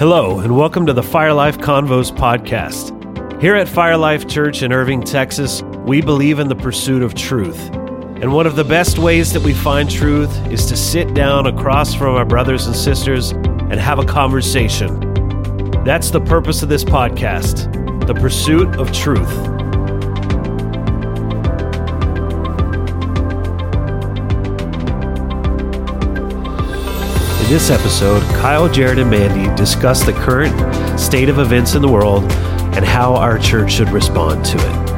Hello, and welcome to the Fire Life Convos podcast. Here at Fire Life Church in Irving, Texas, we believe in the pursuit of truth. And one of the best ways that we find truth is to sit down across from our brothers and sisters and have a conversation. That's the purpose of this podcast the pursuit of truth. This episode, Kyle, Jared, and Mandy discuss the current state of events in the world and how our church should respond to it.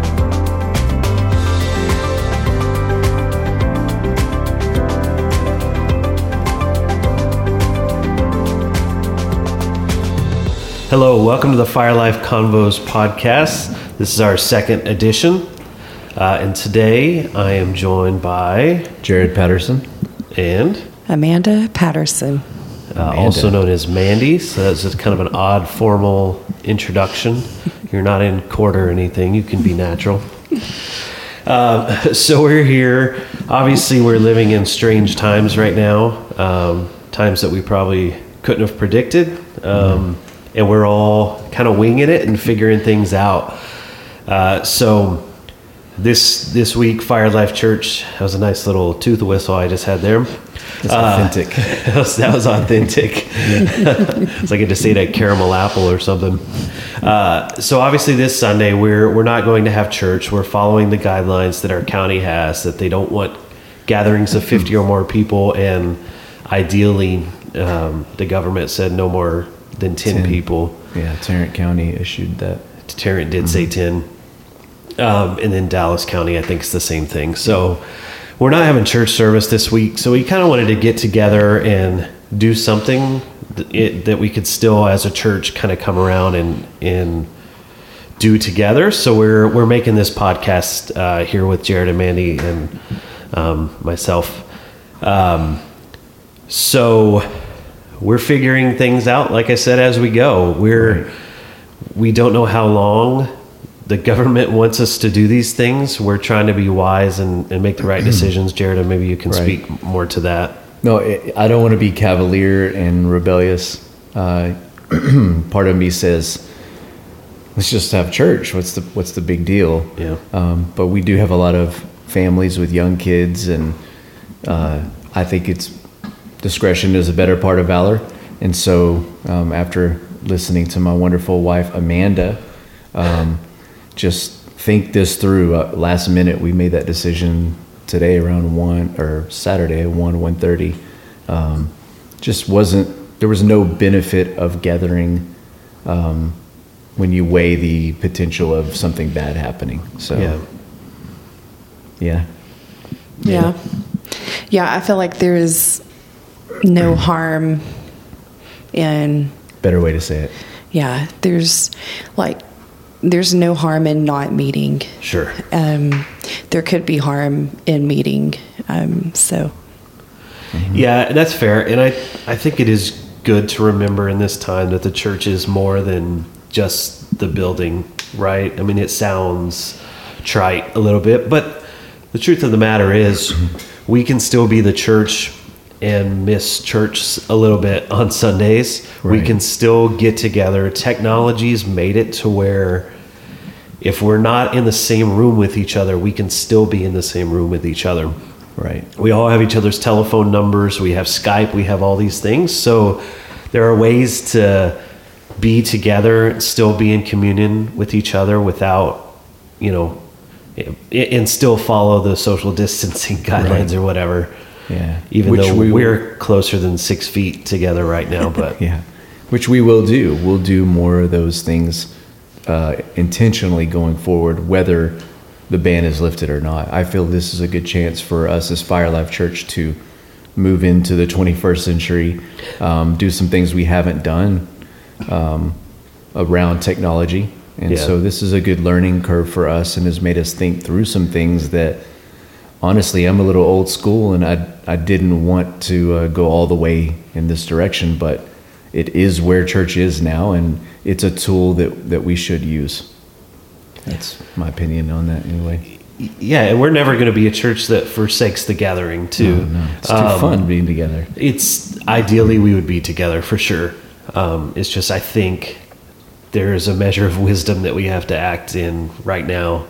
Hello, welcome to the Fire Life Convos podcast. This is our second edition. Uh, and today I am joined by Jared Patterson. and Amanda Patterson. uh, also known as Mandy. So that's just kind of an odd formal introduction. You're not in court or anything. You can be natural. Um, so we're here. Obviously, we're living in strange times right now. Um, times that we probably couldn't have predicted. Um, and we're all kind of winging it and figuring things out. Uh, so this this week, Fire Life Church. That was a nice little tooth whistle I just had there. It's Uh, authentic. that, was, that was authentic. it's like I just say that caramel apple or something. Uh, so obviously, this Sunday we're we're not going to have church. We're following the guidelines that our county has that they don't want gatherings of fifty or more people, and ideally, um, the government said no more than ten, 10. people. yeah, Tarrant County issued that. Tarrant did say 10. Um, and then Dallas County, I think, is the same thing. So we're not having church service this week. So we kind of wanted to get together and do something th- it, that we could still, as a church, kind of come around and, and do together. So we're, we're making this podcast uh, here with Jared and Mandy and um, myself. Um, so we're figuring things out, like I said, as we go. We're we don't know how long the government wants us to do these things. We're trying to be wise and, and make the right decisions. Jared, and maybe you can Right. speak more to that. No, I I don't want to be cavalier and rebellious. Uh, part of me says, let's just have church. What's the What's the big deal? Yeah. Um, but we do have a lot of families with young kids, and uh, I think it's discretion is a better part of valor. And so, um, after listening to my wonderful wife Amanda, um, just think this through. Uh, last minute, we made that decision today around one or Saturday one one thirty. Um, just wasn't there was no benefit of gathering um, when you weigh the potential of something bad happening. So Yeah. yeah. Yeah. Yeah, I feel like there is no harm in, Better way to say it. yeah, there's like, there's no harm in not meeting. Sure. Um, there could be harm in meeting. Um, so, Yeah, that's fair. And I, I think it is good to remember in this time that the church is more than just the building, right? I mean, it sounds trite a little bit, but the truth of the matter is we can still be the church and miss church a little bit on Sundays. We can still get together. Technology's made it to where if we're not in the same room with each other, we can still be in the same room with each other Right. we all have each other's telephone numbers we have skype we have all these things so there are ways to be together still be in communion with each other without you know and still follow the social distancing guidelines Right. or whatever Yeah. even Which though we- we're closer than six feet together right now but Yeah. Which we will do. We'll do more of those things uh, intentionally going forward, whether the ban is lifted or not. I feel this is a good chance for us as Fire Life Church to move into the 21st century, um, do some things we haven't done um, around technology. And Yeah. so this is a good learning curve for us and has made us think through some things that honestly, I'm a little old school and I, I didn't want to uh, go all the way in this direction, but it is where church is now and it's a tool that, that we should use. That's my opinion on that anyway. yeah and we're never going to be a church that forsakes the gathering too No, no, it's too Um, fun being together. it's ideally we would be together for sure Um, it's just I think there is a measure of wisdom that we have to act in right now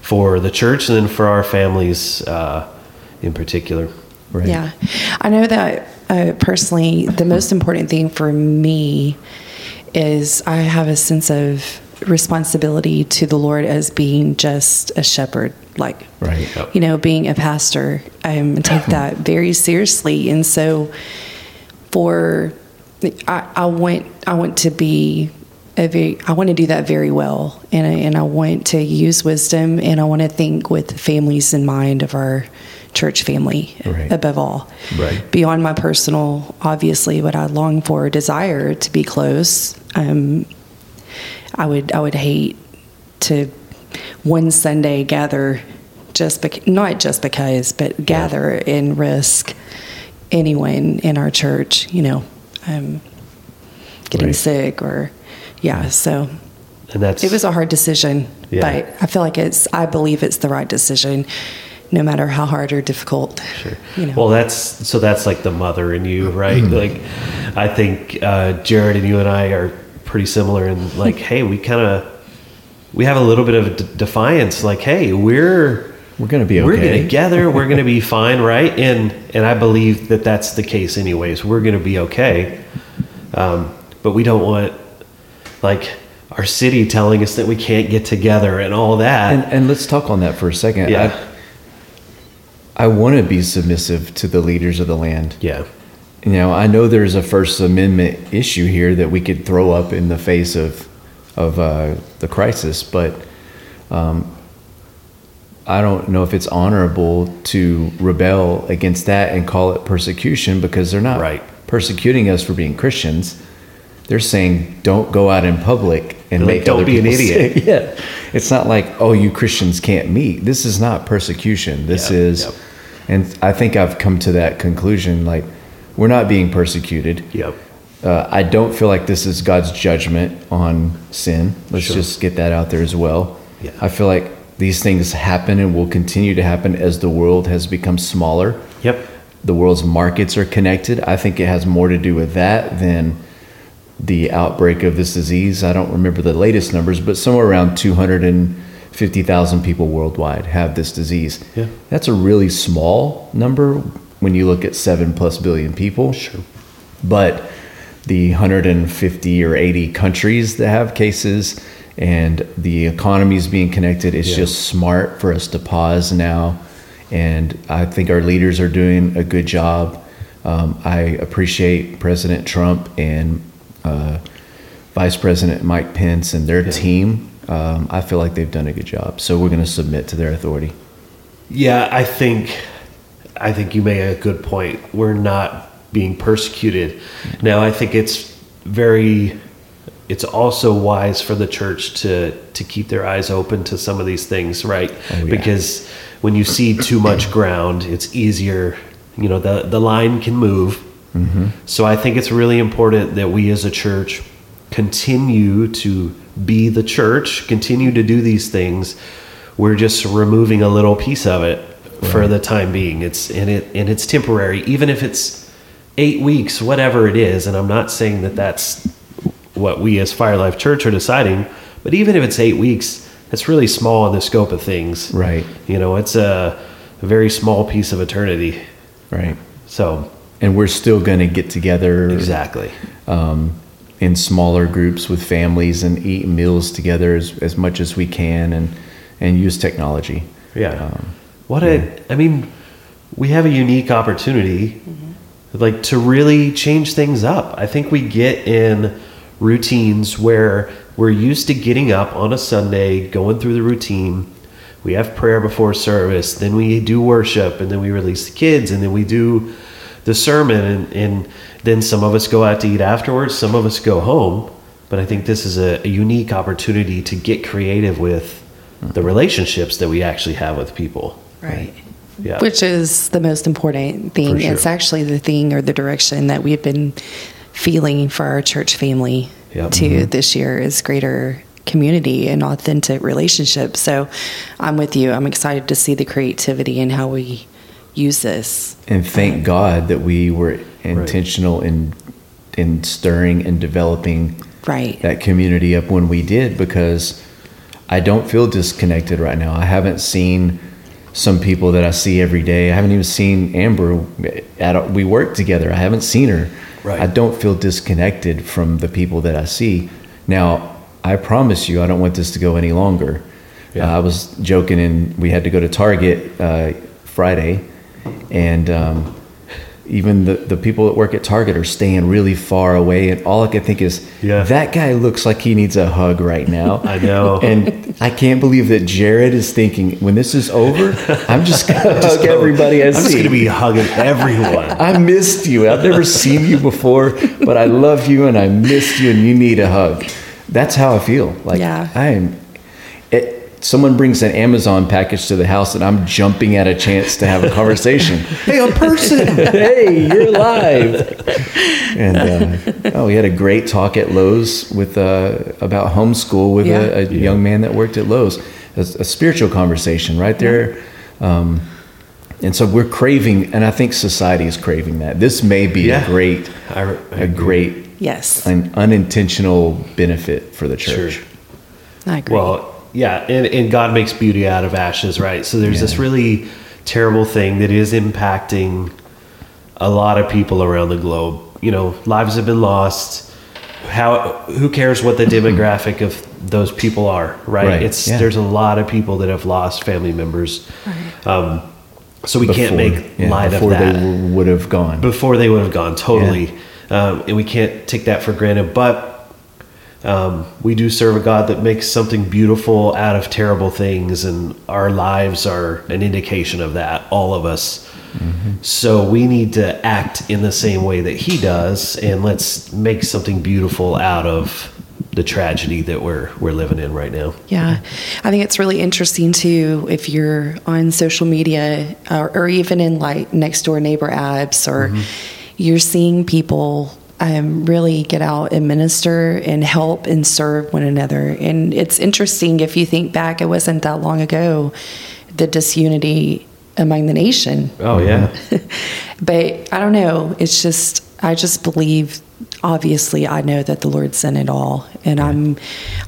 for the church and then for our families uh, in particular. Right. Yeah. I know that uh, personally, the most important thing for me is I have a sense of responsibility to the Lord as being just a shepherd, like, Right. you know, being a pastor. I take that very seriously. And so for, I, I want, I want to be a very, I want to do that very well. And I, and I want to use wisdom and I want to think with families in mind of our church family Right. above all. Right. Beyond my personal, obviously, what I long for, desire to be close. Um, I would, I would hate to one Sunday gather just bec- not just because, but gather and risk anyone in our church, you know, um, getting Right. sick or yeah. So And that's it was a hard decision, Yeah. but I feel like it's. I believe it's the right decision, no matter how hard or difficult. Sure. You know. Well, that's so that's like the mother in you, right? Mm-hmm. Like, I think uh, Jared and you and I are pretty similar in like, hey, we kind of we have a little bit of d- defiance. Like, hey, we're We're gonna be we're okay. together. We're gonna be fine, right? And and I believe that that's the case, anyways. We're gonna be okay, um, but we don't want like our city telling us that we can't get together and all that. And, and let's talk on that for a second. Yeah. I, I want to be submissive to the leaders of the land. yeah, You know, I know there's a First Amendment issue here that we could throw up in the face of of uh, the crisis, but um, I don't know if it's honorable to rebel against that and call it persecution because they're not Right. persecuting us for being Christians. They're saying don't go out in public and like, make "Don't be an idiot." sick." Yeah, it's not like oh you Christians can't meet. This is not persecution. This Yep, is, yep. And I think I've come to that conclusion. Like we're not being persecuted. yep, Uh, I don't feel like this is God's judgment on sin. Let's Sure. just get that out there as well. Yeah. I feel like these things happen and will continue to happen as the world has become smaller. yep, The world's markets are connected. I think it has more to do with that than the outbreak of this disease. I don't remember the latest numbers, but somewhere around 250,000 people worldwide have this disease. Yeah. That's a really small number when you look at 7 plus billion people. sure, But the 150 or 80 countries that have cases and the economies being connected, it's Yeah. just smart for us to pause now. And I think our leaders are doing a good job. Um, I appreciate President Trump and uh, Vice President Mike Pence and their team. Um, I feel like they've done a good job. So we're going to submit to their authority. Yeah, I think I think you made a good point. We're not being persecuted. Now, I think it's very it's also wise for the church to to keep their eyes open to some of these things, right? Oh, yeah. Because when you see too much ground, it's easier, you know, the the line can move. So I think it's really important that we as a church continue to be the church, continue to do these things. We're just removing a little piece of it for the time being. It's and it and it's temporary, even if it's eight weeks, whatever it is. And I'm not saying that that's what we as Fire Life Church are deciding, but even if it's eight weeks, it's really small in the scope of things. Right. You know, it's a, a very small piece of eternity. Right. So And we're still going to get together exactly. um, in smaller groups with families and eat meals together as, as much as we can and, and use technology. Yeah. Um, what a, I mean, we have a unique opportunity, like to really change things up. I think we get in routines where we're used to getting up on a Sunday, going through the routine. We have prayer before service, then we do worship, and then we release the kids, and then we do the sermon, and, and then some of us go out to eat afterwards, some of us go home. But I think this is a, a unique opportunity to get creative with the relationships that we actually have with people. Right. Yeah. Which is the most important thing. Sure. It's actually the thing or the direction that we've been feeling for our church family Yep. too Mhm. this year is greater community and authentic relationships. So I'm with you. I'm excited to see the creativity and how we use this. and thank God that we were intentional in in stirring and developing Right. that community up when we did because I don't feel disconnected right now. I haven't seen some people that I see every day. I haven't even seen Amber. At, we work together. I haven't seen her. Right. I don't feel disconnected from the people that I see. Now, I promise you, I don't want this to go any longer. Yeah. Uh, I was joking, and we had to go to Target uh, Friday, and um, even the, the people that work at Target are staying really far away. And all I can think is, Yeah. that guy looks like he needs a hug right now. I know. And I can't believe that Jared is thinking, when this is over, I'm just going to hug go- everybody I I'm just going to be hugging everyone. I missed you. I've never seen you before, but I love you and I missed you and you need a hug. That's how I feel. Like Yeah. I am. It, someone brings an Amazon package to the house and I'm jumping at a chance to have a conversation. hey, a person! hey, you're alive! And uh, oh, we had a great talk at Lowe's with uh, about homeschool with Yeah. a, a young man that worked at Lowe's. A, a spiritual conversation right there. Um, and so we're craving, and I think society is craving that. This may be Yeah. a great, I, I a great, Yes. an unintentional benefit for the church. Sure. I agree. Well, yeah, and, and God makes beauty out of ashes, right? So there's this really terrible thing that is impacting a lot of people around the globe. You know, lives have been lost. How who cares what the demographic of those people are, right? Right, It's yeah. there's a lot of people that have lost family members. Um, so we can't make yeah, light of before that they w- would have gone. before they would have gone totally um, and we can't take that for granted but um, we do serve a god that makes something beautiful out of terrible things and our lives are an indication of that all of us. So we need to act in the same way that he does and let's make something beautiful out of the tragedy that we're we're living in right now. Yeah, I think it's really interesting too if you're on social media or, or even in like next door neighbor apps or you're seeing people um, really get out and minister and help and serve one another. And it's interesting if you think back, it wasn't that long ago, the disunity among the nation oh yeah but I don't know. It's just I just believe. Obviously, I know that the Lord's sent it all, and I'm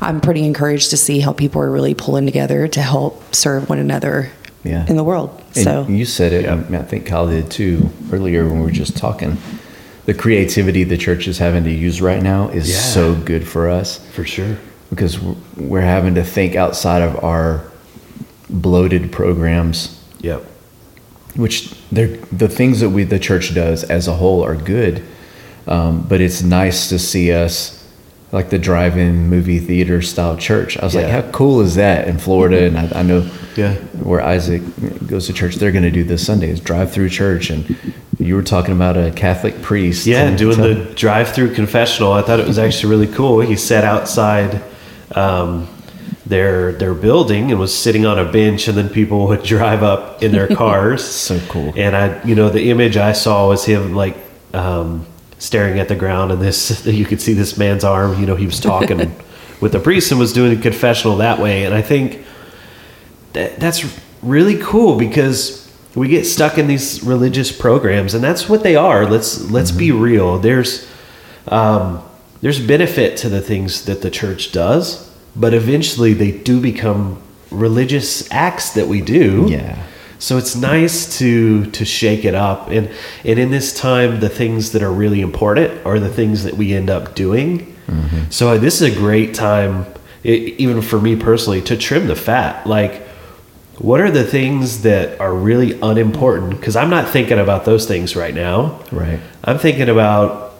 I'm pretty encouraged to see how people are really pulling together to help serve one another Yeah. in the world. And so you said it. I, mean, I think Kyle did too earlier when we were just talking. The creativity the church is having to use right now is Yeah. so good for us. For sure. Because we're, having to think outside of our bloated programs. Yep. Which they're the things that we the church does as a whole are good um, but it's nice to see us like the drive-in movie theater style church. I was like how cool is that in florida? And I, I know Yeah. where isaac goes to church they're going to do this Sunday is drive-through church and you were talking about a catholic priest Yeah, doing so- the drive-through confessional. I thought it was actually really cool. He sat outside um, their their building and was sitting on a bench, and then people would drive up in their cars. So cool. And I, you know, the image I saw was him like um, staring at the ground, and this you could see this man's arm. You know, he was talking with the priest and was doing a confessional that way. And I think that that's really cool because we get stuck in these religious programs and that's what they are. Let's let's be real. There's um, there's benefit to the things that the church does but eventually they do become religious acts that we do. Yeah. so it's nice to to shake it up. And and in this time the things that are really important are the things that we end up doing. So uh, this is a great time i even for me personally to trim the fat. Like what are the things that are really unimportant? Because i'm not thinking about those things right now. Right. I'm thinking about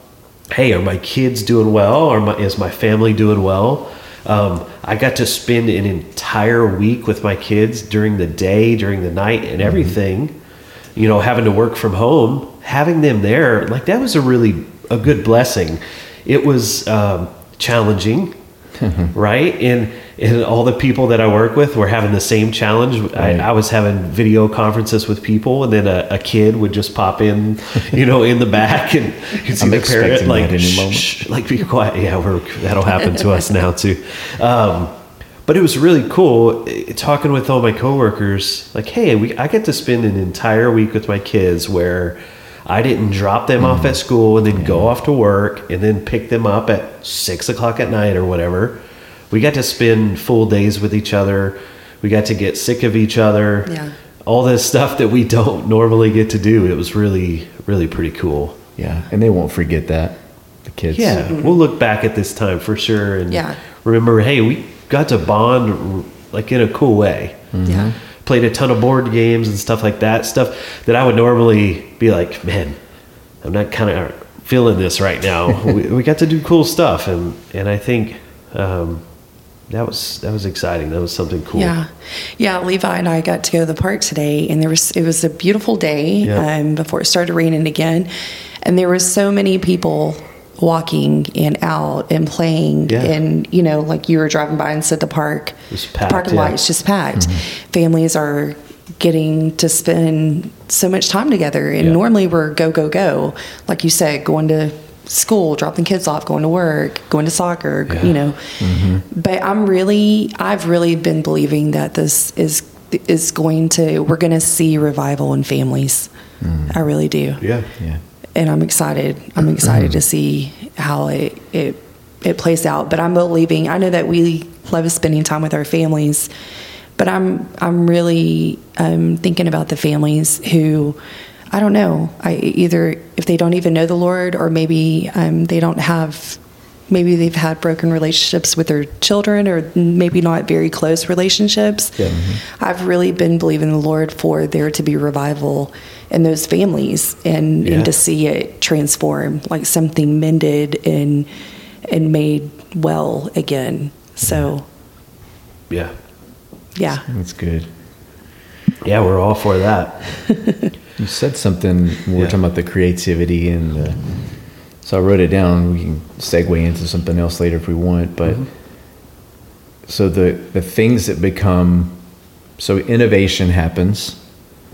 hey are my kids doing well? Or my, is my family doing well? Um, i got to spend an entire week with my kids during the day during the night and everything. You know having to work from home having them there like that was a really a good blessing. It was um, challenging right? And and all the people that i work with were having the same challenge. Right. I, I was having video conferences with people and then a, a kid would just pop in you know in the back and you'd see I'm the parent like "Shh, shh," like be quiet. Yeah we're that'll happen to us now too. Um, but it was really cool eh, talking with all my coworkers like hey we, i get to spend an entire week with my kids where I didn't drop them off at mm. school and then go off to work and then pick them up at six o'clock at night or whatever. We got to spend full days with each other. We got to get sick of each other. Yeah. All this stuff that we don't normally get to do. It was really, really pretty cool. Yeah, and they won't forget that. The kids. Yeah, we'll look back at this time for sure and Yeah. remember, hey, we got to bond like in a cool way. Yeah. Played a ton of board games and stuff like that. Stuff that I would normally be like, man, I'm not kind of feeling this right now. we, we got to do cool stuff, and and I think um, that was that was exciting. That was something cool. Yeah, yeah. Levi and I got to go to the park today, and there was it was a beautiful day Yeah. um, before it started raining again, and there were so many people walking and out and playing, Yeah. and you know, like you were driving by and said the park, was the parking yeah. lot is just packed. Families are getting to spend so much time together, and Yeah. normally we're go go go, like you said, going to school, dropping kids off, going to work, going to soccer, Yeah. you know. Mm-hmm. But I'm really, I've really been believing that this is is going to, we're going to see revival in families. Mm. I really do, yeah, Yeah. and I'm excited. I'm excited to see how it it it plays out. But I'm believing. I know that we love spending time with our families, but I'm I'm really um, thinking about the families who. I don't know. I either if they don't even know the Lord, or maybe um, they don't have maybe they've had broken relationships with their children or maybe not very close relationships. Yeah. I've really been believing the Lord for there to be revival in those families and, Yeah. and to see it transform, like something mended and and made well again. So yeah, yeah. That's good. yeah. We're all for that. You said something when we were Yeah. talking about the creativity and the. So I wrote it down. We can segue into something else later if we want. But so the the things that become so innovation happens,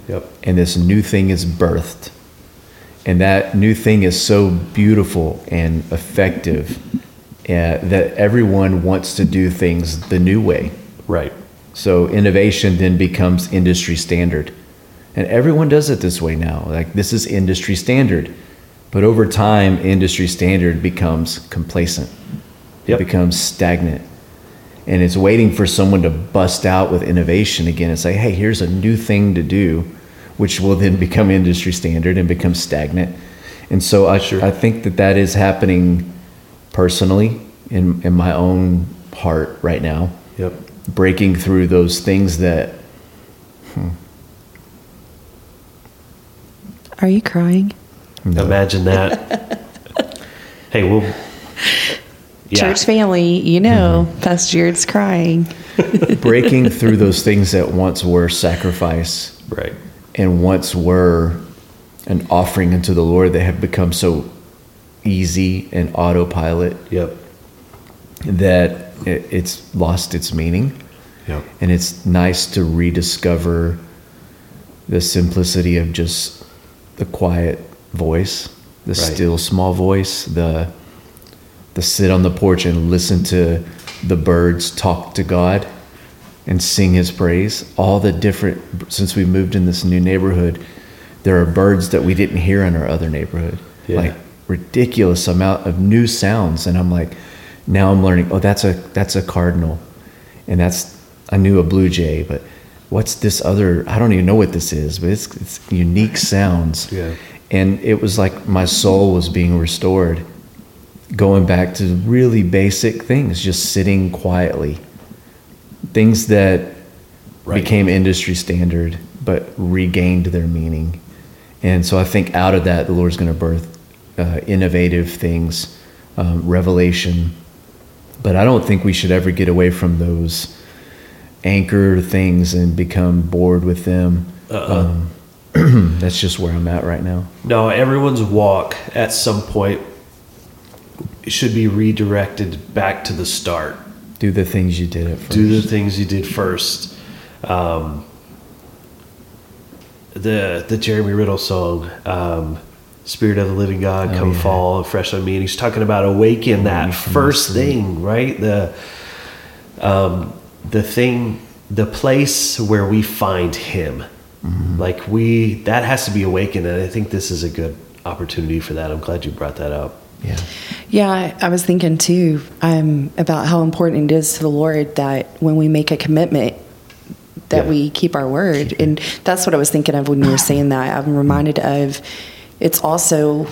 Yep. and this new thing is birthed, and that new thing is so beautiful and effective uh, that everyone wants to do things the new way. Right. So innovation then becomes industry standard. And everyone does it this way now. Like this is industry standard. But over time, industry standard becomes complacent. Yep. It becomes stagnant. And it's waiting for someone to bust out with innovation again and say, hey, here's a new thing to do, which will then become industry standard and become stagnant. And so I, Sure. I think that that is happening personally in, in my own heart right now Yep. Breaking through those things that Are you crying? Hmm. Imagine that. hey, we'll. Yeah. Church family, you know, mm-hmm. Pastor Jared's crying. breaking through those things that once were sacrifice Right. and once were an offering unto the Lord that have become so easy and autopilot Yep. that it, it's lost its meaning. Yep. And it's nice to rediscover the simplicity of just the quiet voice, the Right. still small voice, the the sit on the porch and listen to the birds talk to God and sing his praise. All the different since we moved in this new neighborhood, there are birds that we didn't hear in our other neighborhood. Yeah. Like ridiculous amount of new sounds and I'm like now I'm learning, oh that's a that's a cardinal and that's I knew a blue jay, but what's this other? I don't even know what this is, but it's it's unique sounds. Yeah. And it was like my soul was being restored, going back to really basic things, just sitting quietly, things that Right. became industry standard but regained their meaning. And so I think out of that, the Lord's going to birth uh, innovative things, um, revelation. But I don't think we should ever get away from those anchor things and become bored with them. Um, that's just where I'm at right now. No, everyone's walk at some point should be redirected back to the start. Do the things you did at first. Do the things you did first. Um, the the Jeremy Riddle song, um, "Spirit of the Living God, Oh, come yeah. fall fresh on me." And he's talking about awaken that first thing, right? The um, the thing, the place where we find Him. Mm-hmm. Like we, that has to be awakened, and I think this is a good opportunity for that. I'm glad you brought that up. Yeah. Yeah, I- I was thinking too um, about how important it is to the Lord that when we make a commitment, that Yeah. we keep our word. And that's what I was thinking of when you were saying that. I'm reminded of it's also,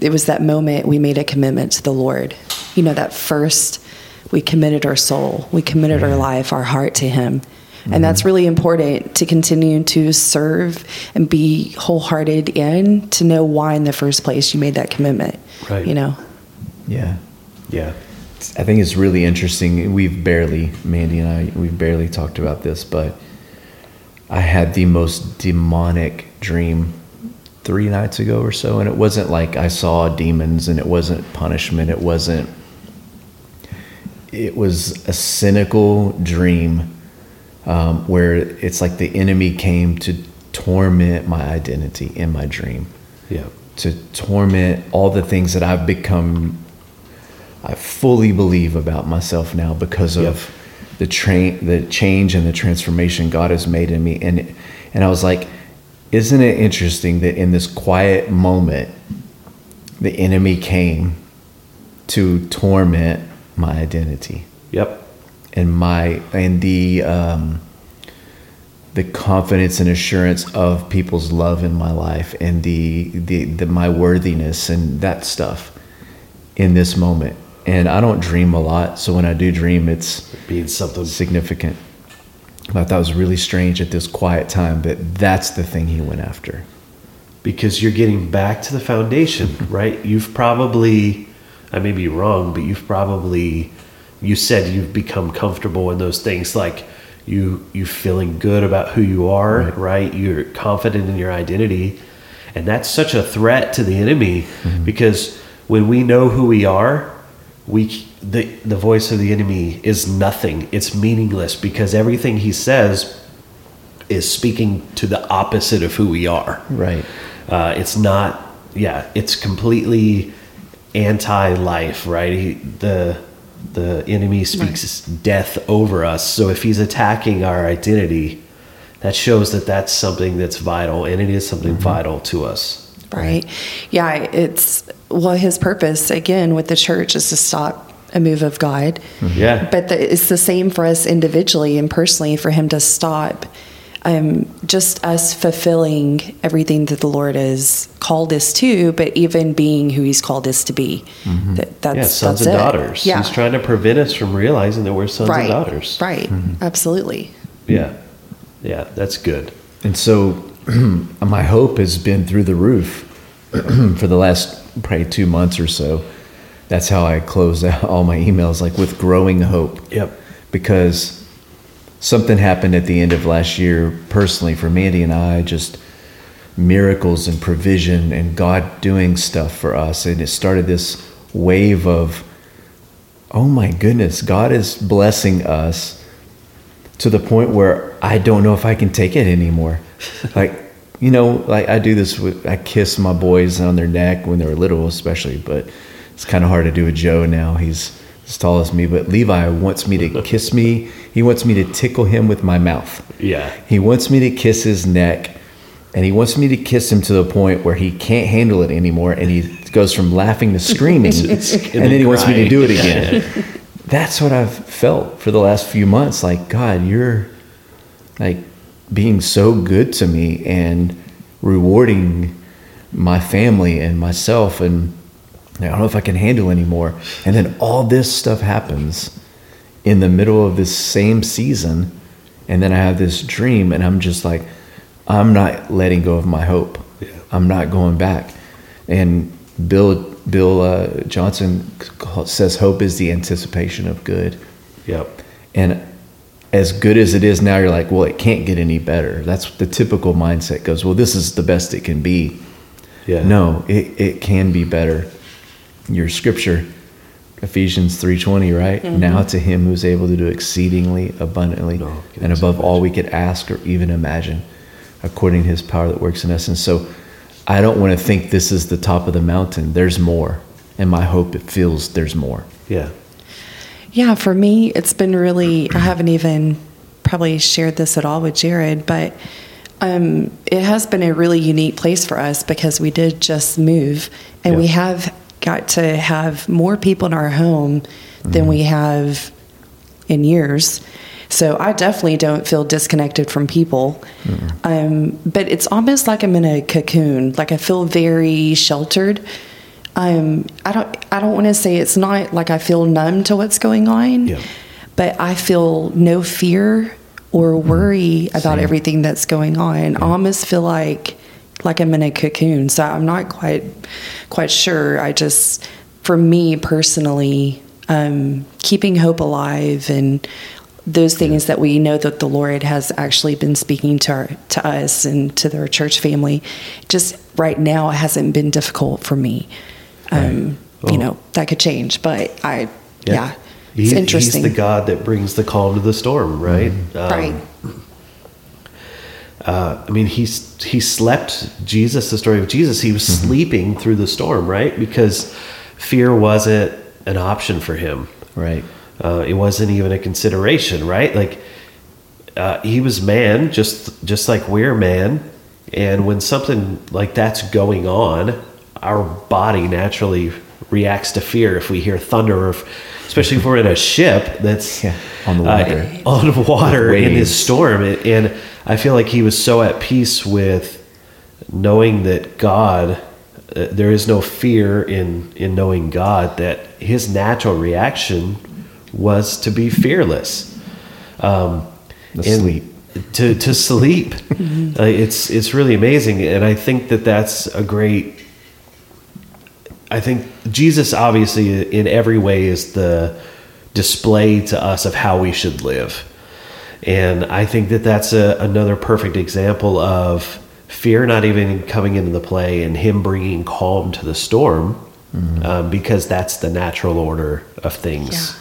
it was that moment we made a commitment to the Lord. You know, that first, we committed our soul, we committed our life, our heart to Him. And mm-hmm. that's really important to continue to serve and be wholehearted in to know why in the first place you made that commitment. Right. You know? Yeah. Yeah. I think it's really interesting. We've barely, Mandy and I, we've barely talked about this, but I had the most demonic dream three nights ago or so. And it wasn't like I saw demons and it wasn't punishment. It wasn't, it was a cynical dream um, where it's like the enemy came to torment my identity in my dream Yeah. to torment all the things that I've become I fully believe about myself now because of Yep. the train the change and the transformation God has made in me and and I was like isn't it interesting that in this quiet moment the enemy came to torment my identity Yep. and my and the um, the confidence and assurance of people's love in my life and the, the the my worthiness and that stuff in this moment. And I don't dream a lot, so when I do dream, it's Being something. significant. I thought was really strange at this quiet time that that's the thing he went after. because you're getting back to the foundation, right? You've probably, I may be wrong, but you've probably, you said you've become comfortable in those things, like you you feeling good about who you are, Right. right? You're confident in your identity, and that's such a threat to the enemy mm-hmm. because when we know who we are, we the the voice of the enemy is nothing. It's meaningless because everything he says is speaking to the opposite of who we are. Right. Uh, it's not, yeah, it's completely anti-life, right? He, the the enemy speaks death over us. So if he's attacking our identity, that shows that that's something that's vital, and it is something vital to us. Right. Yeah, it's well his purpose again with the church is to stop a move of God. Mm-hmm. Yeah, But the, it's the same for us individually and personally for him to stop um, just us fulfilling everything that the Lord has called us to, but even being who he's called us to be. Mm-hmm. That, that's, yeah, sons that's and it. daughters. Yeah. He's trying to prevent us from realizing that we're sons right. and daughters. Right. Mm-hmm. Absolutely. Yeah, yeah, that's good. And so my hope has been through the roof for the last probably two months or so. That's how I close out all my emails, like with growing hope. Yep. Because something happened at the end of last year, personally, for Mandy and I, just miracles and provision and God doing stuff for us. And it started this wave of, oh my goodness, God is blessing us to the point where I don't know if I can take it anymore. like, you know, like I do this with, I kiss my boys on their neck when they were little, especially, but it's kind of hard to do with Joe now. He's as tall as me, but Levi wants me to kiss me. He wants me to tickle him with my mouth. Yeah. He wants me to kiss his neck and he wants me to kiss him to the point where he can't handle it anymore and he goes from laughing to screaming and then he wants me to do it again. That's what I've felt for the last few months. Like, God, you're like being so good to me and rewarding my family and myself. And I don't know if I can handle anymore. And then all this stuff happens in the middle of this same season. And then I have this dream, and I'm just like, I'm not letting go of my hope. Yeah. I'm not going back. And Bill Bill uh, Johnson says hope is the anticipation of good. Yep. And as good as it is now, you're like, well, it can't get any better. That's the typical mindset goes, well, this is the best it can be. Yeah. No, it, it can be better. Your scripture, Ephesians 3.20, right? Now to him who's able to do exceedingly abundantly No, and above all we could ask or even imagine, according to his power that works in us. And so I don't want to think this is the top of the mountain. There's more. And my hope, it feels there's more. Yeah. Yeah, for me, it's been really, I haven't even probably shared this at all with Jared, but Um, it has been a really unique place for us because we did just move, and Yeah. we have got to have more people in our home than we have in years. So I definitely don't feel disconnected from people. Um, but it's almost like I'm in a cocoon. Like I feel very sheltered. Um, I don't. I don't want to say it's not like I feel numb to what's going on. Yeah. But I feel no fear or worry about everything that's going on. I almost feel like like I'm in a cocoon. So I'm not quite quite sure. I just, for me personally, um, keeping hope alive and those things that we know that the Lord has actually been speaking to our, to us and to their church family. Just right now, it hasn't been difficult for me. Um, Oh. You know that could change, but I, yeah, He- it's interesting. He's the God that brings the calm to the storm, right? Um, right? Uh, I mean, he's he slept. Jesus, the story of Jesus, he was sleeping through the storm, right? Because fear wasn't an option for him. Right. Uh, it wasn't even a consideration, right? Like uh, he was man, just just like we're man, and when something like that's going on, our body naturally reacts to fear if we hear thunder, or if, especially if we're in a ship that's Yeah, on the uh, water. on water in this storm. And I feel like he was so at peace with knowing that God, uh, there is no fear in in knowing God. That his natural reaction was to be fearless, um, sleep. To to sleep. Uh, it's it's really amazing, and I think that that's a great. I think Jesus obviously in every way is the display to us of how we should live. And I think that that's a, another perfect example of fear not even coming into the play and him bringing calm to the storm um, because that's the natural order of things.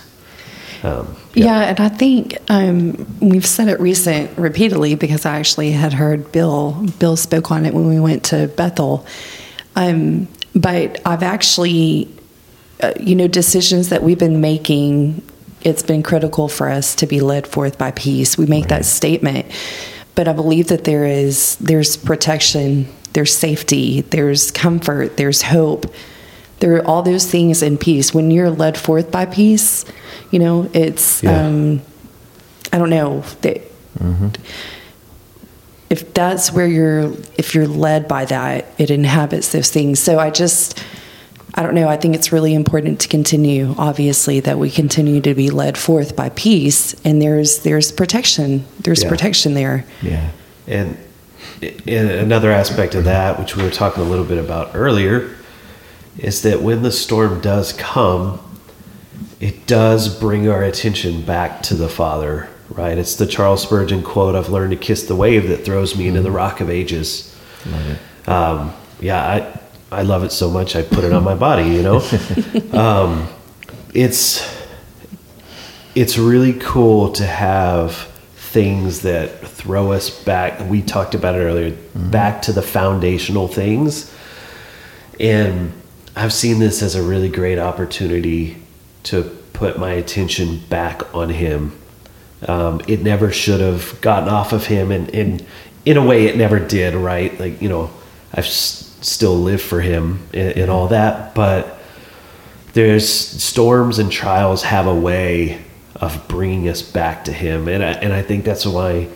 Um, Yeah, and I think um, we've said it recent repeatedly because I actually had heard Bill. Bill spoke on it when we went to Bethel. Um, but I've actually, uh, you know, decisions that we've been making. It's been critical for us to be led forth by peace. We make that statement, but I believe that there is there's protection, there's safety, there's comfort, there's hope there are all those things in peace when you're led forth by peace you know it's Yeah. um i don't know that if that's where you're if you're led by that it inhabits those things so i just i don't know i think it's really important to continue obviously that we continue to be led forth by peace and there's there's protection there's Yeah. protection there Yeah. And, and another aspect of that, which we were talking a little bit about earlier, is that when the storm does come, it does bring our attention back to the Father, right? It's the Charles Spurgeon quote I've learned to kiss the wave that throws me into the rock of ages. Um, yeah, I, I love it so much, I put it on my body, you know? um, it's, it's really cool to have things that throw us back. We talked about it earlier, back to the foundational things. And I've seen this as a really great opportunity to put my attention back on him. Um, it never should have gotten off of him, and, and in a way, it never did, right? Like, you know, I've s- still lived for him and, and all that, but there's storms and trials have a way of bringing us back to him and I, and I think that's why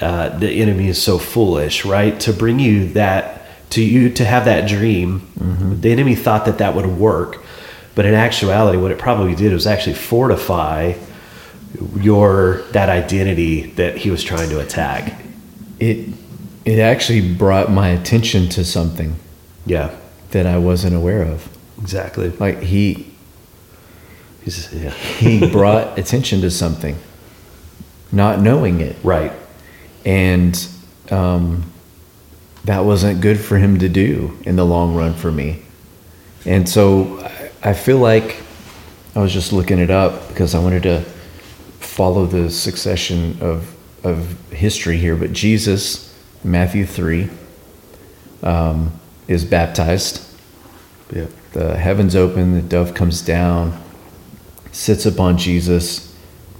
uh, the enemy is so foolish right? To bring you that to you to have that dream. The enemy thought that that would work but in actuality what it probably did was actually fortify your that identity that he was trying to attack. It it actually brought my attention to something yeah. that I wasn't aware of. exactly. Like he He's, yeah. he brought attention to something, not knowing it, right. And um, that wasn't good for him to do in the long run for me. And so I, I feel like I was just looking it up because I wanted to follow the succession of of history here. But Jesus, Matthew three, um, is baptized. yeah The heavens open, the dove comes down, sits upon Jesus,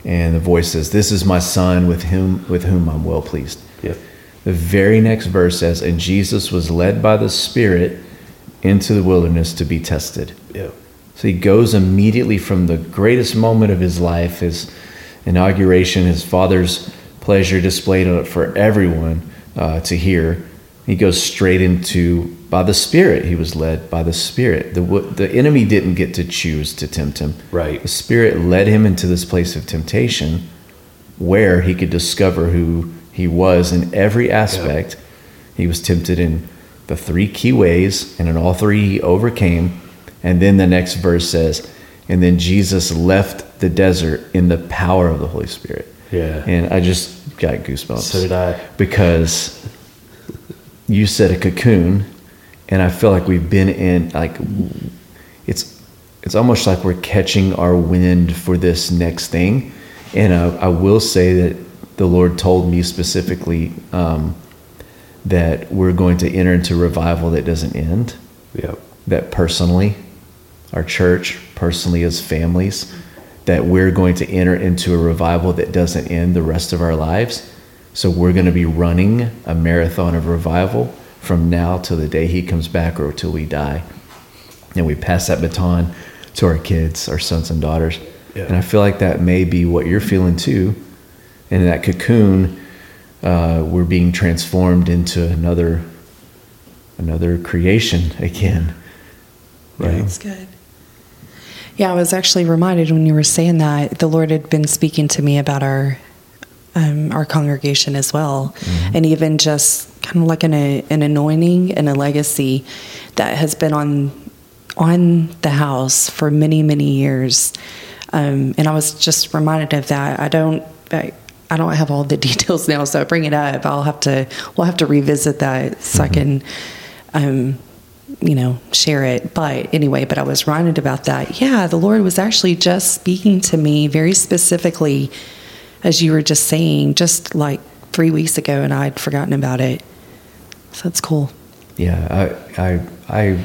and the voice says, "This is my son, with whom with whom I'm well pleased." yeah The very next verse says, And Jesus was led by the Spirit into the wilderness to be tested. Yeah. So he goes immediately from the greatest moment of his life, his inauguration, his father's pleasure displayed for everyone uh, to hear. He goes straight into by the Spirit. He was led by the Spirit. The the enemy didn't get to choose to tempt him. Right. The Spirit led him into this place of temptation, where he could discover who he was in every aspect. Yeah. He was tempted in the three key ways, and in all three he overcame. And then the next verse says, and then Jesus left the desert in the power of the Holy Spirit. Yeah. And I just got goosebumps. So did I. Because you said a cocoon, and I feel like we've been in like it's it's almost like we're catching our wind for this next thing. And I, I will say that the Lord told me specifically um, that we're going to enter into revival that doesn't end. Yeah. That personally, our church, personally as families, that we're going to enter into a revival that doesn't end the rest of our lives. So we're going to be running a marathon of revival from now till the day he comes back or till we die. And we pass that baton to our kids, our sons and daughters. Yeah. And I feel like that may be what you're feeling too. And in that cocoon, uh, we're being transformed into another another creation again. Right. That's good. Yeah, I was actually reminded when you were saying that the Lord had been speaking to me about our um, our congregation as well, mm-hmm. and even just kind of like an an anointing and a legacy that has been on on the house for many many years. Um, and I was just reminded of that. I don't. I, I don't have all the details now, so I bring it up. I'll have to. We'll have to revisit that so mm-hmm. I can um, you know, share it. But anyway, but I was reminded about that. Yeah, the Lord was actually just speaking to me very specifically, as you were just saying, just like three weeks ago, and I'd forgotten about it. So that's cool. Yeah, I, I, I,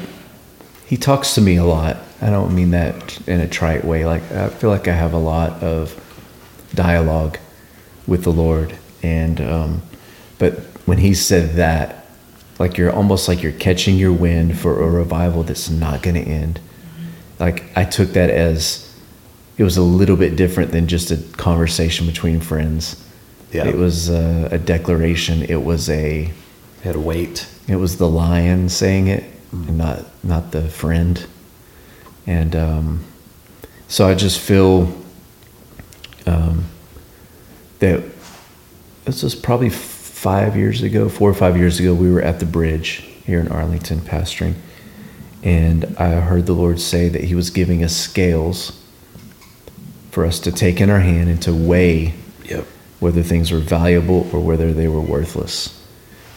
he talks to me a lot. I don't mean that in a trite way. Like I feel like I have a lot of dialogue with the Lord, and um, but when he said that, like you're almost like you're catching your wind for a revival that's not going to end. Like I took that as it was a little bit different than just a conversation between friends. Yeah. It was a, a declaration. It was a it had a weight. It was the lion saying it, mm. and not not the friend. And um, so I just feel um, that this was probably five years ago, four or five years ago, we were at the bridge here in Arlington pastoring. And I heard the Lord say that He was giving us scales for us to take in our hand and to weigh yep. whether things were valuable or whether they were worthless.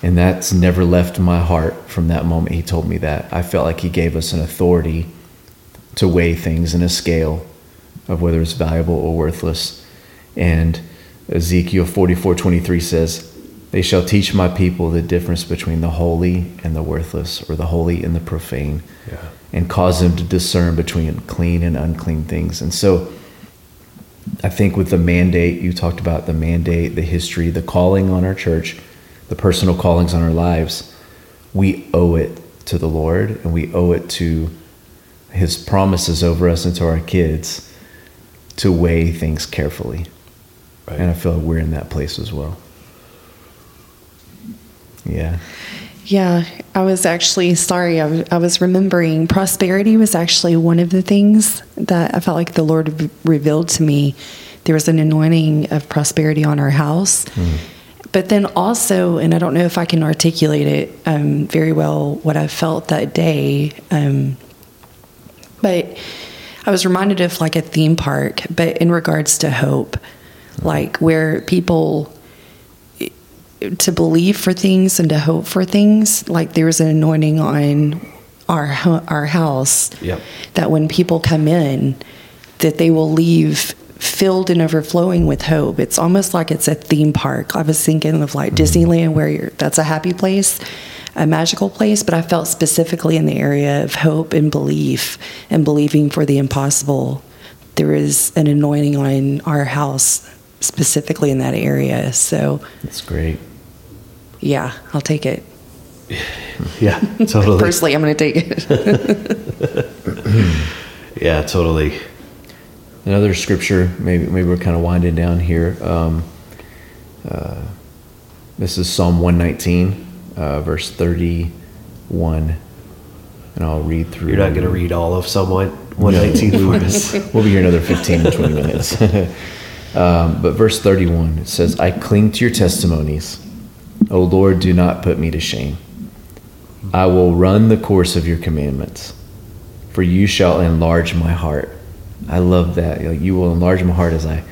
And that's never left my heart from that moment he told me that. I felt like he gave us an authority to weigh things in a scale of whether it's valuable or worthless. And Ezekiel 44:23 says, they shall teach my people the difference between the holy and the worthless, or the holy and the profane, yeah. and cause them to discern between clean and unclean things. And so, I think with the mandate, you talked about the mandate, the history, the calling on our church, the personal callings on our lives, we owe it to the Lord and we owe it to His promises over us and to our kids to weigh things carefully. Right. And I feel like we're in that place as well. Yeah. Yeah, I was actually sorry. I, was remembering prosperity was actually one of the things that I felt like the Lord revealed to me. There was an anointing of prosperity on our house. Mm. But then also, and I don't know if I can articulate it um, very well, what I felt that day. Um, but I was reminded of like a theme park, but in regards to hope, like where people to believe for things and to hope for things. Like there's an anointing on our our house yep. that when people come in, that they will leave filled and overflowing with hope. It's almost like it's a theme park. I was thinking of like mm-hmm. Disneyland, where that's a happy place, a magical place. But I felt specifically in the area of hope and belief and believing for the impossible. There is an anointing on our house specifically in that area. So that's great. yeah, I'll take it. Yeah, totally. Personally, I'm going to take it. yeah, totally. Another scripture, maybe maybe we're kind of winding down here. Um, uh, this is Psalm 119, uh, verse 31, and I'll read through. You're not going to read all of Psalm 119 for us. We'll be here another 15 to 20 minutes. Um, but verse 31 it says, I cling to your testimonies. O Lord, do not put me to shame. I will run the course of your commandments, for you shall enlarge my heart. I love that. Like, you will enlarge my heart as I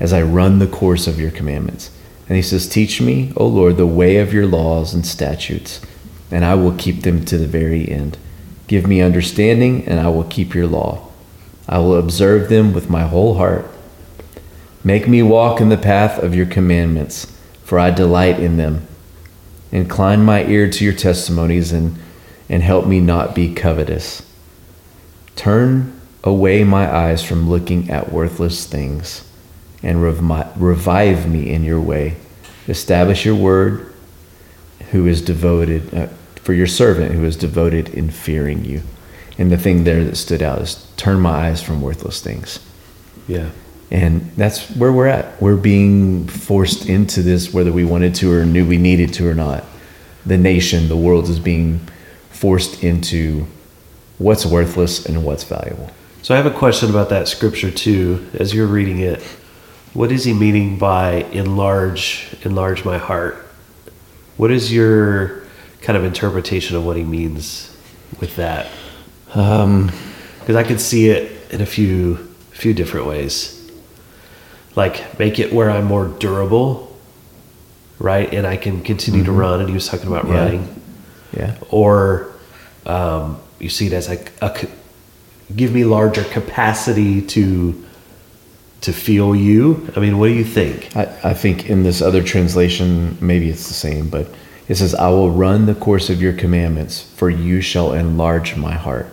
as I run the course of your commandments. And he says, Teach me, O Lord, the way of your laws and statutes, and I will keep them to the very end. Give me understanding, and I will keep your law. I will observe them with my whole heart. Make me walk in the path of your commandments, for I delight in them. Incline my ear to your testimonies and, and help me not be covetous. Turn away my eyes from looking at worthless things and revi- revive me in your way. Establish your word, who is devoted, uh, for your servant who is devoted in fearing you. And the thing there that stood out is turn my eyes from worthless things. Yeah. And that's where we're at. We're being forced into this whether we wanted to or knew we needed to or not. The nation, the world is being forced into what's worthless and what's valuable. So I have a question about that scripture too. As you're reading it, what is he meaning by enlarge, enlarge my heart? What is your kind of interpretation of what he means with that? Um, Because I could see it in a few, few different ways. Like make it where I'm more durable, right? And I can continue to run. And he was talking about Mm-hmm. Yeah. running. yeah. or um, you see it as like a, give me larger capacity to to feel you. I mean, what do you think? I, I think in this other translation, maybe it's the same, but it says, I will run the course of your commandments, for you shall enlarge my heart.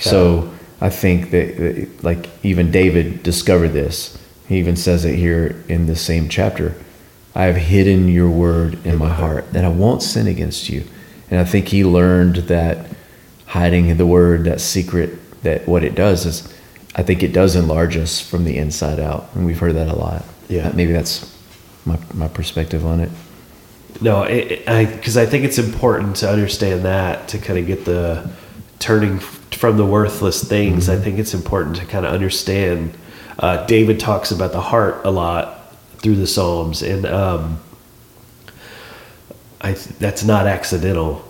So I think that, like, even David discovered this. He even says it here in the same chapter. I have hidden your word in my heart that I won't sin against you. And I think he learned that hiding the word, that secret, that what it does is, I think it does enlarge us from the inside out. And we've heard that a lot. Yeah. Maybe that's my, my perspective on it. No, it- I because I think it's important to understand that to kind of get the turning from the worthless things. Mm-hmm. I think it's important to kind of understand. Uh, David talks about the heart a lot through the Psalms, and um, I that's not accidental.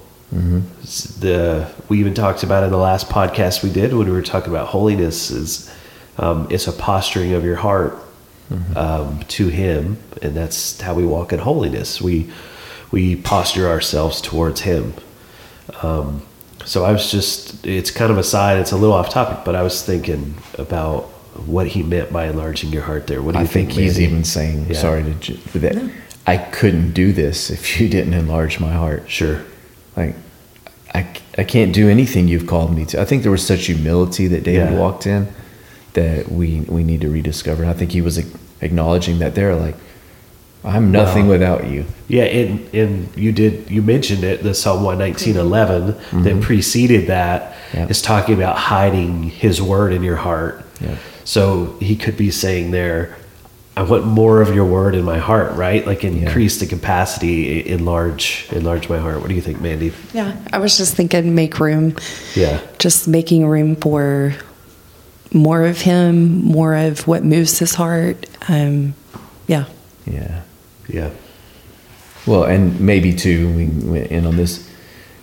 It's The we even talked about in the last podcast we did when we were talking about holiness is um, it's a posturing of your heart um, to Him, and that's how we walk in holiness. We we posture ourselves towards Him. Um, so I was just it's kind of a side. It's a little off topic, but I was thinking about what He meant by enlarging your heart. There, what do you I think, he's even saying, Yeah. sorry to j- that I couldn't do this if you didn't enlarge my heart. Sure. Like, I, I can't do anything you've called me to. I think there was such humility that David Yeah. walked in that we we need to rediscover. I think he was acknowledging that there, like, I'm nothing Wow. without you. Yeah, and and you did you mentioned it the Psalm one nineteen eleven that mm-hmm. preceded that is Yeah. talking about hiding His word in your heart. Yeah. So he could be saying there, I want more of your word in my heart, right? Like increase the capacity, enlarge enlarge my heart. What do you think, Mandy? yeah, I was just thinking make room. Yeah, Just making room for more of him, more of what moves his heart. Um, yeah. Yeah. yeah, Well, and maybe too, we went in on this.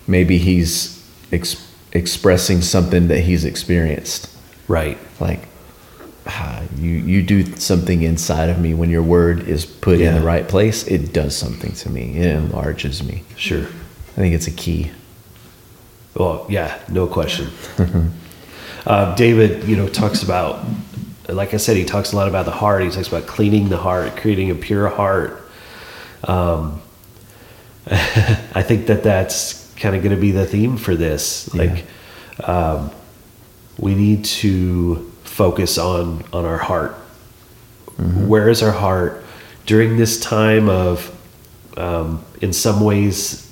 Maybe he's ex- expressing something that he's experienced. right. like ah, you you do something inside of me when your word is put in the right place it does something to me it enlarges me Sure. i think it's a key Well, yeah, no question. uh, David, you know, talks about, like I said, he talks a lot about the heart. He talks about cleaning the heart, creating a pure heart. Um, I think that that's kind of going to be the theme for this. Like, um, we need to focus on on our heart. Where is our heart during this time of Um, in some ways,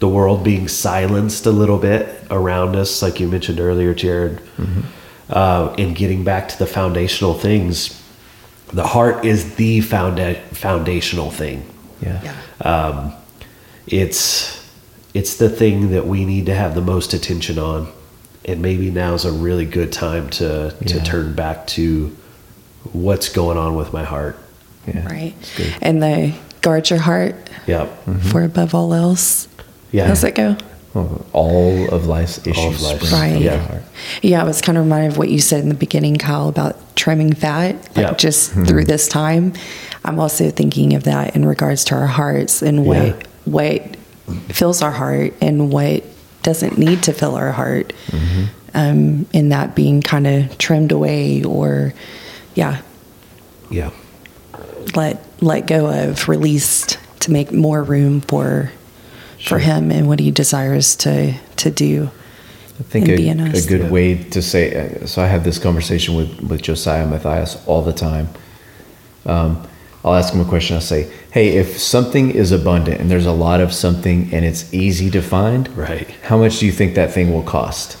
the world being silenced a little bit around us, like you mentioned earlier, Jared, uh, in getting back to the foundational things. The heart is the founda- foundational thing. Yeah. Um, it's it's the thing that we need to have the most attention on, and maybe now's a really good time to to Yeah. turn back to what's going on with my heart. Yeah. Right. And the guard your heart Yep. Mm-hmm. for above all else. Yeah. How's that go? Well, all of life's issues of life's- Right. Yeah. Yeah, I was kind of reminded of what you said in the beginning, Kyle, about trimming fat, like Yeah. just mm-hmm. through this time. I'm also thinking of that in regards to our hearts and what Yeah. what fills our heart and what doesn't need to fill our heart. Um, and that being kind of trimmed away or, yeah, Yeah. let let go of, released to make more room for for him and what he desires to to do. I think a, a good Yeah. way to say uh, so. I have this conversation with with Josiah Matthias all the time. Um, I'll ask them a question. I'll say, "Hey, if something is abundant and there's a lot of something and it's easy to find, Right. How much do you think that thing will cost?"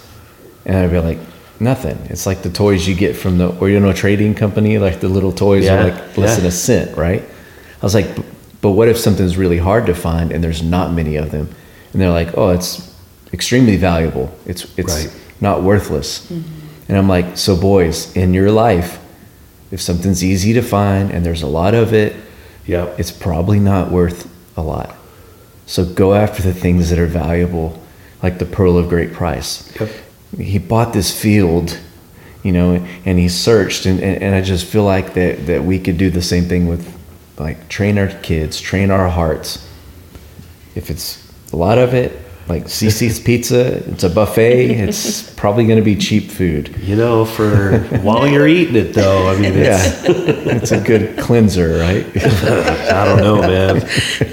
And I'd be like, "Nothing. It's like the toys you get from the or you know trading company, like the little toys Yeah, are like less yeah. than a cent, right?" I was like, "But what if something's really hard to find and there's not many of them?" And they're like, "Oh, it's extremely valuable. It's it's Right. not worthless." Mm-hmm. And I'm like, "So boys, in your life, if something's easy to find and there's a lot of it, Yep. it's probably not worth a lot. So go after the things that are valuable, like the pearl of great price. Yep. He bought this field, you know, and he searched, and, and, and I just feel like that, that we could do the same thing with, like, train our kids, train our hearts. If it's a lot of it, like CiCi's Pizza, it's a buffet, it's probably going to be cheap food. You know, for while you're eating it, though, I mean, Yeah, it's, it's a good cleanser, right? I don't know, man.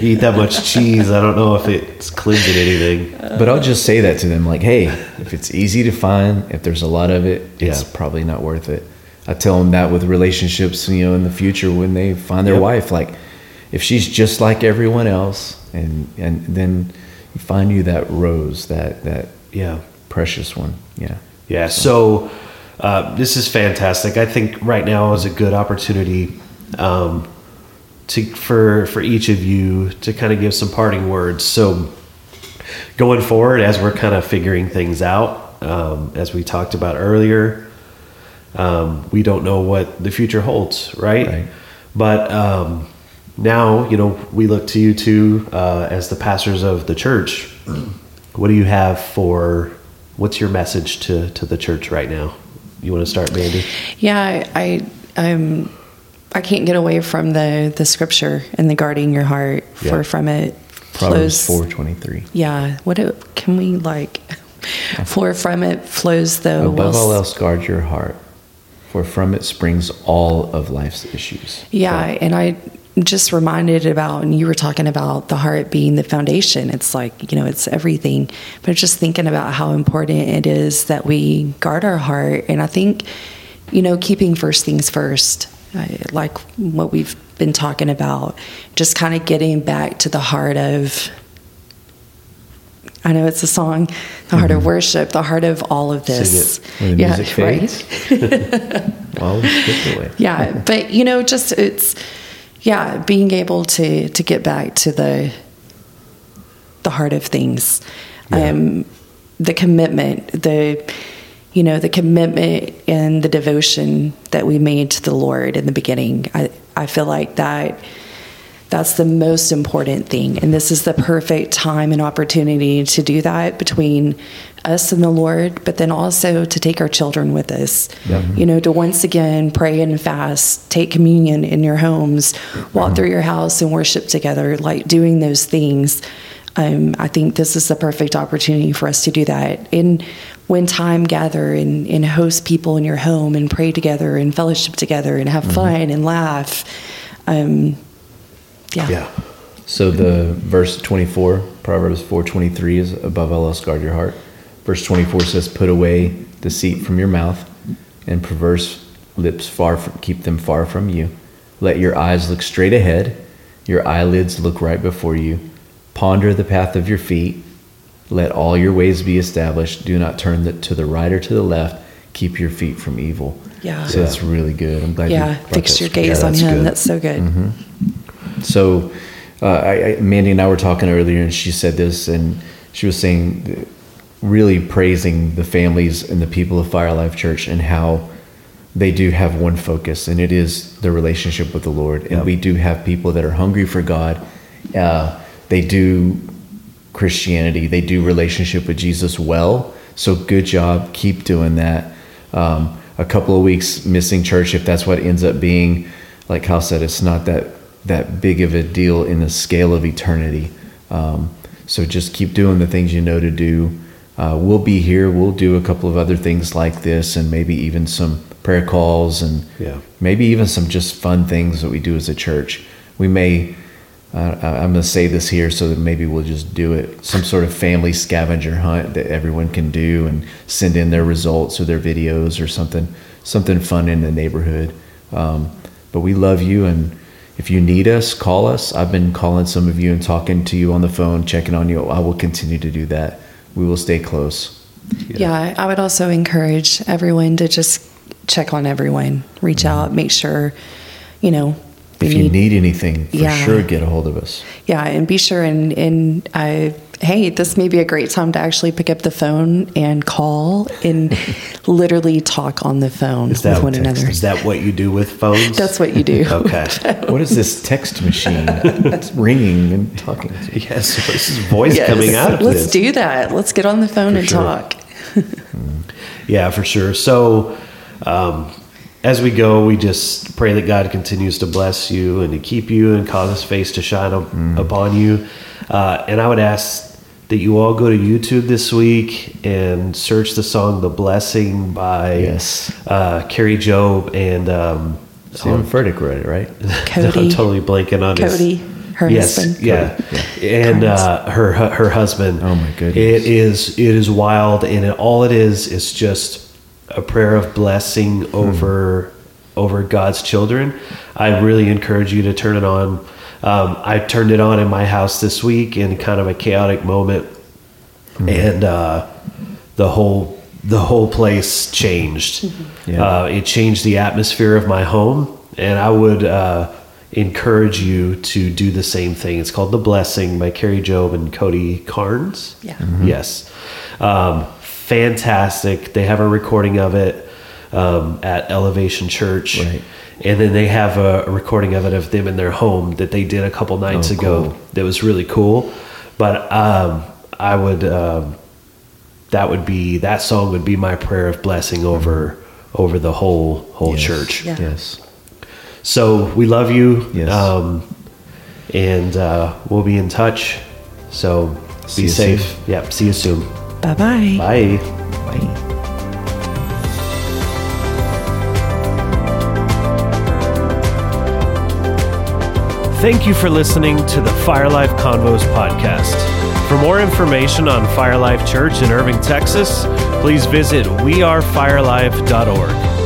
You eat that much cheese, I don't know if it's cleansing anything. But I'll just say that to them, like, hey, if it's easy to find, if there's a lot of it, it's Yeah. probably not worth it. I tell them that with relationships, you know, in the future when they find their Yep. wife, like, if she's just like everyone else, and and then you find you that rose, that that Yeah. precious one, yeah, Yeah. So uh, this is fantastic. I think right now is a good opportunity um, to for for each of you to kind of give some parting words. So going forward, as we're kind of figuring things out, um, as we talked about earlier, um, we don't know what the future holds, right? Right. But um, now, you know, we look to you two uh, as the pastors of the church. What do you have for? What's your message to to the church right now? You want to start, Mandy? Yeah, I I'm I can't get away from the the scripture and the guarding your heart Yeah. for from it Proverbs flows four twenty three. Yeah, what do, can we like for from it flows the Above all else, guard your heart, for from it springs all of life's issues. Yeah, and I just reminded about, and you were talking about the heart being the foundation. It's like, you know, it's everything. But just thinking about how important it is that we guard our heart. And I think, you know, keeping first things first, like what we've been talking about, just kind of getting back to the heart of, I know it's a song, the heart of worship, the heart of all of this. Music right. Well, away. yeah but you know just it's yeah being able to to get back to the the heart of things. Um the commitment the you know the commitment and the devotion that we made to the lord in the beginning. I i feel like that that's the most important thing. And this is the perfect time and opportunity to do that between us and the Lord, but then also to take our children with us. You know, to once again pray and fast, take communion in your homes, walk through your house and worship together, like doing those things. Um, I think this is the perfect opportunity for us to do that. And when time gather and, and host people in your home and pray together and fellowship together and have fun and laugh. Um, yeah. Yeah. So the verse 24, Proverbs 4:23 is above all else guard your heart. Verse 24 says put away deceit from your mouth and perverse lips far from keep them far from you. Let your eyes look straight ahead Your eyelids look right before you. Ponder the path of your feet. Let all your ways be established. Do not turn the, to the right or to the left. Keep your feet from evil. Yeah. So that's really good. I'm glad. you Yeah, brought fix your gaze Yeah, on him. good. That's so good. Mm-hmm. So, uh, I, I, Mandy and I were talking earlier, and she said this, and she was saying, really praising the families and the people of Fire Life Church and how they do have one focus, and it is the relationship with the Lord. And Yep. we do have people that are hungry for God. Uh, they do Christianity, they do relationship with Jesus well. So, good job. Keep doing that. Um, a couple of weeks missing church, if that's what ends up being, like Kyle said, it's not that that big of a deal in the scale of eternity. Um, so just keep doing the things you know to do. Uh, we'll be here. We'll do a couple of other things like this, and maybe even some prayer calls, and Yeah. maybe even some just fun things that we do as a church. We may. Uh, I'm going to say this here so that maybe we'll just do it. Some sort of family scavenger hunt that everyone can do and send in their results or their videos or something, something fun in the neighborhood. Um, but we love you, and if you need us, call us. I've been calling some of you and talking to you on the phone, checking on you. I will continue to do that. We will stay close. Yeah. I would also encourage everyone to just check on everyone, reach mm-hmm. out, make sure, you know, If you need anything, for Yeah. sure, get a hold of us. Yeah, and be sure and and I hey, this may be a great time to actually pick up the phone and call and literally talk on the phone with one another. is that what you do with phones? That's what you do. Okay. What is this text machine? it's ringing and talking. yes. This is voice Yes, coming out of Let's this. do that. Let's get on the phone and sure. talk. Yeah, for sure. So, um, as we go, we just pray that God continues to bless you and to keep you and cause His face to shine up, upon you. Uh, and I would ask that you all go to YouTube this week and search the song "The Blessing" by Yes. uh, Kari Jobe and um, Steven Furtick wrote it, right? Cody. I'm totally blanking on his- Cody, her yes, husband. Yeah, and uh, her her husband. Oh, my goodness. It is it is wild, and it, all it is is just a prayer of blessing over over God's children. I really encourage you to turn it on. Um, I turned it on in my house this week in kind of a chaotic moment, and uh, the whole the whole place changed. Yeah. Uh, it changed the atmosphere of my home, and I would uh, encourage you to do the same thing. It's called "The Blessing" by Kari Jobe and Cody Carnes. Yeah. Yes, um, fantastic. They have a recording of it um, at Elevation Church, Right. and then they have a, a recording of it of them in their home that they did a couple nights Oh, ago. cool. That was really cool. But um, I would um, that would be that song would be my prayer of blessing over over the whole whole Yes. church. Yeah. Yes. So we love you, Yes. um, and uh, we'll be in touch. So See be safe. soon. Yep. See you soon. Bye-bye. Bye. Bye. Thank you for listening to the Fire Life Convos podcast. For more information on Fire Life Church in Irving, Texas, please visit wearefirelife.org.